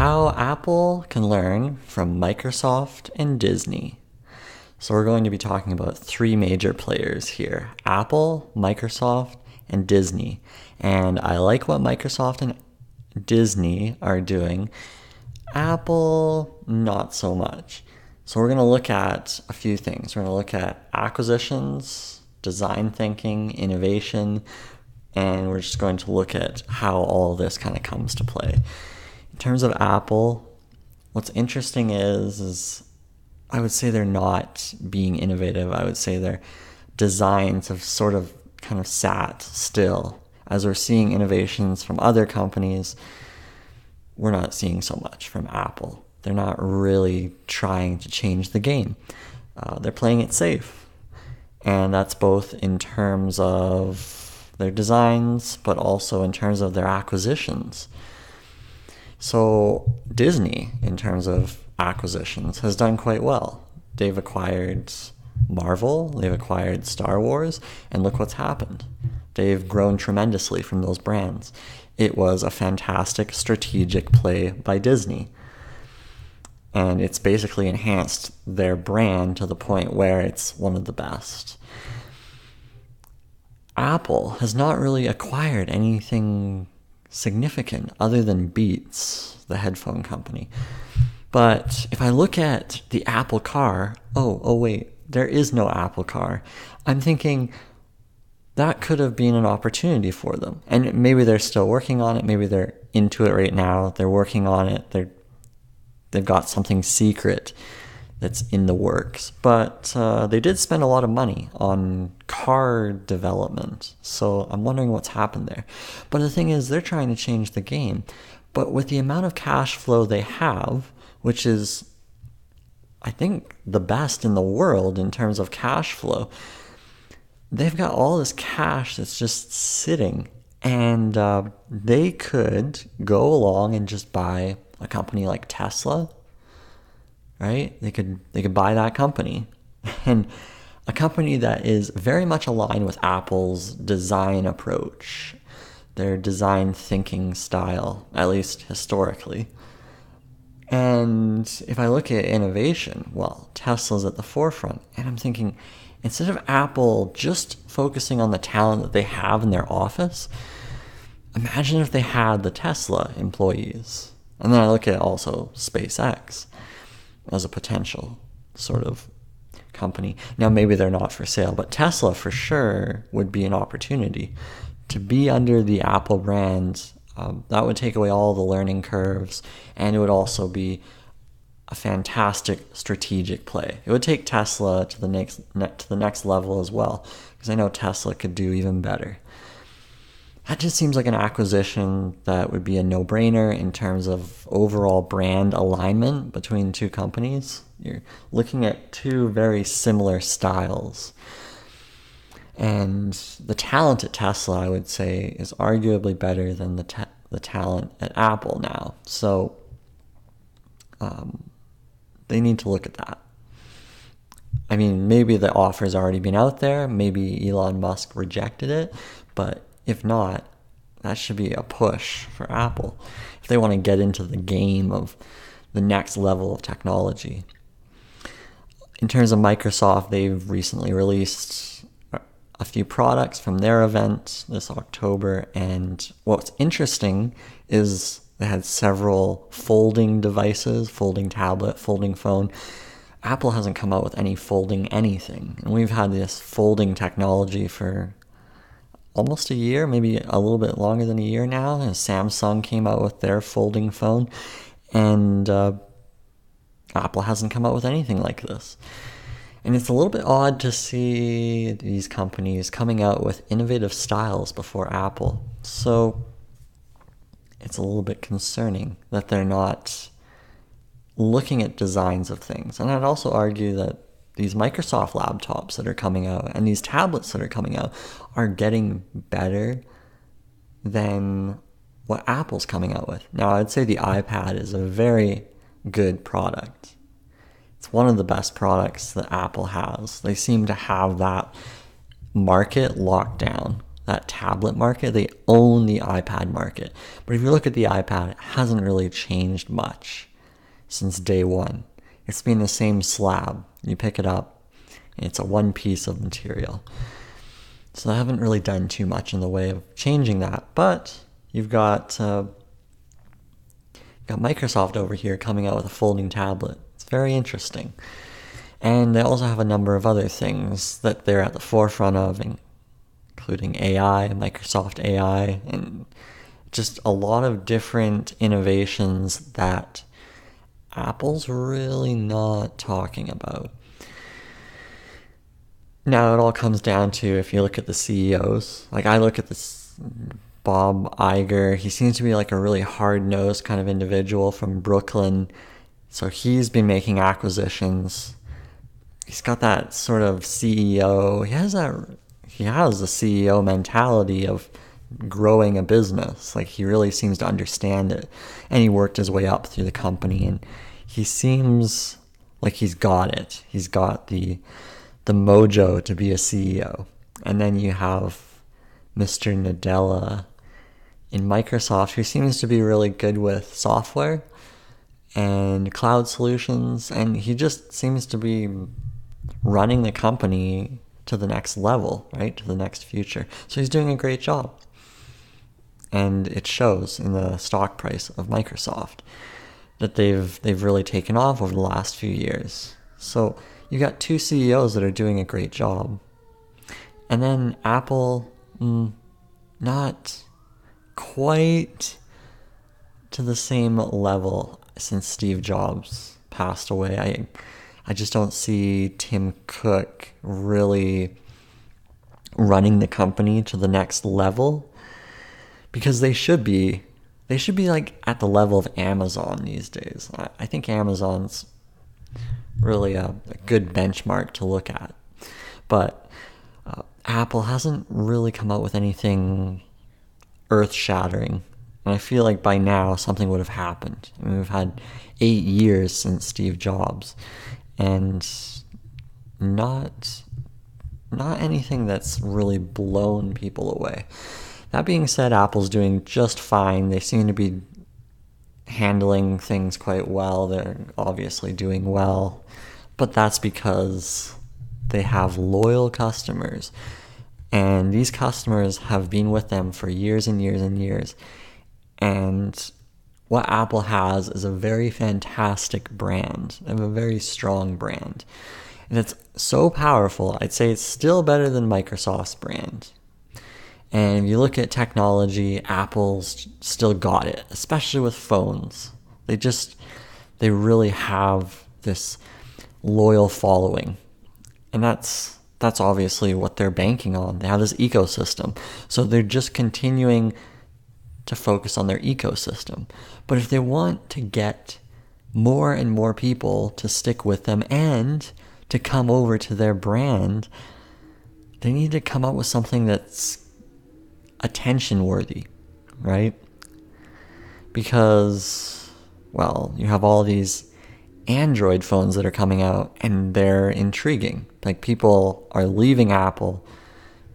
how Apple can learn from Microsoft and Disney. So, we're going to be talking about three major players here Apple, Microsoft, and Disney. And I like what Microsoft and Disney are doing. Apple, not so much. So, we're going to look at a few things. We're going to look at acquisitions, design thinking, innovation, and we're just going to look at how all this kind of comes to play. In terms of Apple, what's interesting is, is I would say they're not being innovative. I would say their designs have sort of kind of sat still. As we're seeing innovations from other companies, we're not seeing so much from Apple. They're not really trying to change the game. Uh, they're playing it safe. And that's both in terms of their designs, but also in terms of their acquisitions. So, Disney, in terms of acquisitions has done quite well. They've acquired Marvel, they've acquired Star Wars, and look what's happened. They've grown tremendously from those brands. It was a fantastic strategic play by Disney. And it's basically enhanced their brand to the point where it's one of the best. Apple has not really acquired anything significant other than Beats, the headphone company. But if I look at the Apple car, oh, oh wait, there is no Apple car. I'm thinking that could have been an opportunity for them. And maybe they're still working on it, maybe they're into it right now. They're working on it. They're they've got something secret that's in the works. But uh, they did spend a lot of money on car development. So I'm wondering what's happened there. But the thing is, they're trying to change the game. But with the amount of cash flow they have, which is, I think, the best in the world in terms of cash flow. They've got all this cash that's just sitting, and uh, they could go along and just buy a company like Tesla, right? They could they could buy that company, and a company that is very much aligned with Apple's design approach, their design thinking style, at least historically. And if I look at innovation, well, Tesla's at the forefront. And I'm thinking, instead of Apple just focusing on the talent that they have in their office, imagine if they had the Tesla employees. And then I look at also SpaceX as a potential sort of company. Now, maybe they're not for sale, but Tesla for sure would be an opportunity to be under the Apple brand um, that would take away all the learning curves, and it would also be a fantastic strategic play. It would take Tesla to the next to the next level as well, because I know Tesla could do even better. That just seems like an acquisition that would be a no-brainer in terms of overall brand alignment between two companies. You're looking at two very similar styles. And the talent at Tesla, I would say, is arguably better than the, ta- the talent at Apple now. So um, they need to look at that. I mean, maybe the offer's already been out there. Maybe Elon Musk rejected it. But if not, that should be a push for Apple if they want to get into the game of the next level of technology. In terms of Microsoft, they've recently released a few products from their event this October. And what's interesting is they had several folding devices, folding tablet, folding phone. Apple hasn't come out with any folding anything. And we've had this folding technology for almost a year, maybe a little bit longer than a year now. And Samsung came out with their folding phone. And uh, Apple hasn't come out with anything like this. And it's a little bit odd to see these companies coming out with innovative styles before Apple. So it's a little bit concerning that they're not looking at designs of things. And I'd also argue that these Microsoft laptops that are coming out and these tablets that are coming out are getting better than what Apple's coming out with. Now, I'd say the iPad is a very good product it's one of the best products that Apple has. They seem to have that market locked down. that tablet market. They own the iPad market. But if you look at the iPad, it hasn't really changed much since day one. It's been the same slab. You pick it up, it's a one piece of material. So I haven't really done too much in the way of changing that. But you've got uh, got Microsoft over here coming out with a folding tablet. It's very interesting. And they also have a number of other things that they're at the forefront of, including AI, Microsoft AI, and just a lot of different innovations that Apple's really not talking about. Now it all comes down to if you look at the CEOs, like I look at this Bob Iger, he seems to be like a really hard nosed kind of individual from Brooklyn. So he's been making acquisitions he's got that sort of CEO. He has that. He has the CEO mentality of growing a business. Like he really seems to understand it, and he worked his way up through the company, and he seems like he's got it. He's got the the mojo to be a CEO. And then you have Mr. Nadella in Microsoft, who seems to be really good with software and cloud solutions, and he just seems to be running the company to the next level, right? To the next future. So he's doing a great job. And it shows in the stock price of Microsoft that they've they've really taken off over the last few years. So you got two CEOs that are doing a great job. And then Apple mm, not quite to the same level since Steve Jobs passed away. I I just don't see Tim Cook really running the company to the next level because they should be they should be like at the level of Amazon these days. I, think Amazon's really a, a, good benchmark to look at, but uh, Apple hasn't really come out with anything earth shattering. And I feel like by now something would have happened. I mean, we've had eight years since Steve Jobs and not not anything that's really blown people away. That being said, Apple's doing just fine. They seem to be handling things quite well. They're obviously doing well, but that's because they have loyal customers. And these customers have been with them for years and years and years. And what Apple has is a very fantastic brand, and a very strong brand. And it's so powerful, I'd say it's still better than Microsoft's brand. And if you look at technology, Apple's still got it, especially with phones. They just, they really have this loyal following. And that's that's obviously what they're banking on. They have this ecosystem. So they're just continuing to focus on their ecosystem. But if they want to get more and more people to stick with them and to come over to their brand, they need to come up with something that's attention worthy, right? Because, well, you have all these Android phones that are coming out and they're intriguing. Like people are leaving Apple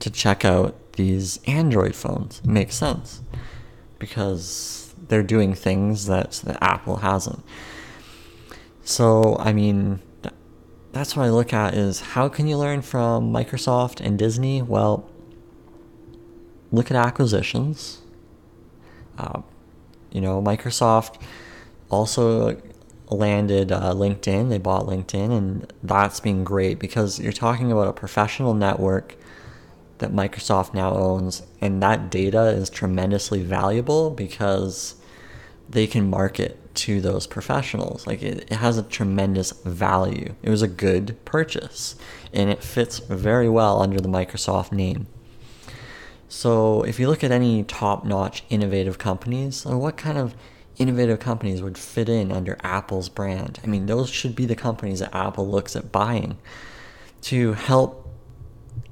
to check out these Android phones. It makes sense because they're doing things that, that Apple hasn't. So, I mean, that's what I look at is how can you learn from Microsoft and Disney? Well, look at acquisitions. Uh, you know, Microsoft also landed uh, LinkedIn. They bought LinkedIn, and that's been great because you're talking about a professional network that Microsoft now owns, and that data is tremendously valuable because they can market to those professionals. Like it, it has a tremendous value. It was a good purchase, and it fits very well under the Microsoft name. So, if you look at any top notch innovative companies, what kind of innovative companies would fit in under Apple's brand? I mean, those should be the companies that Apple looks at buying to help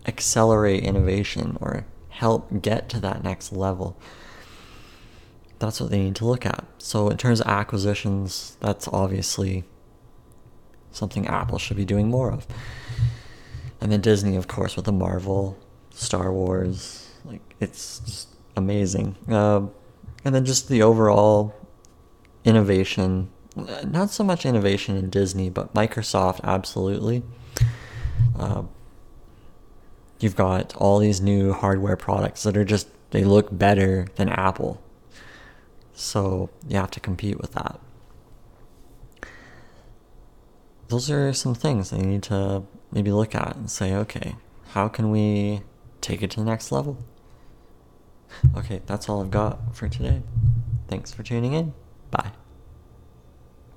accelerate innovation or help get to that next level. That's what they need to look at. So, in terms of acquisitions, that's obviously something Apple should be doing more of. And then Disney, of course, with the Marvel, Star Wars, Like it's just amazing. Uh, and then just the overall innovation. Not so much innovation in Disney, but Microsoft absolutely. Uh, you've got all these new hardware products that are just they look better than Apple. So you have to compete with that. Those are some things that you need to maybe look at and say, okay, how can we take it to the next level? Okay, that's all I've got for today. Thanks for tuning in. Bye.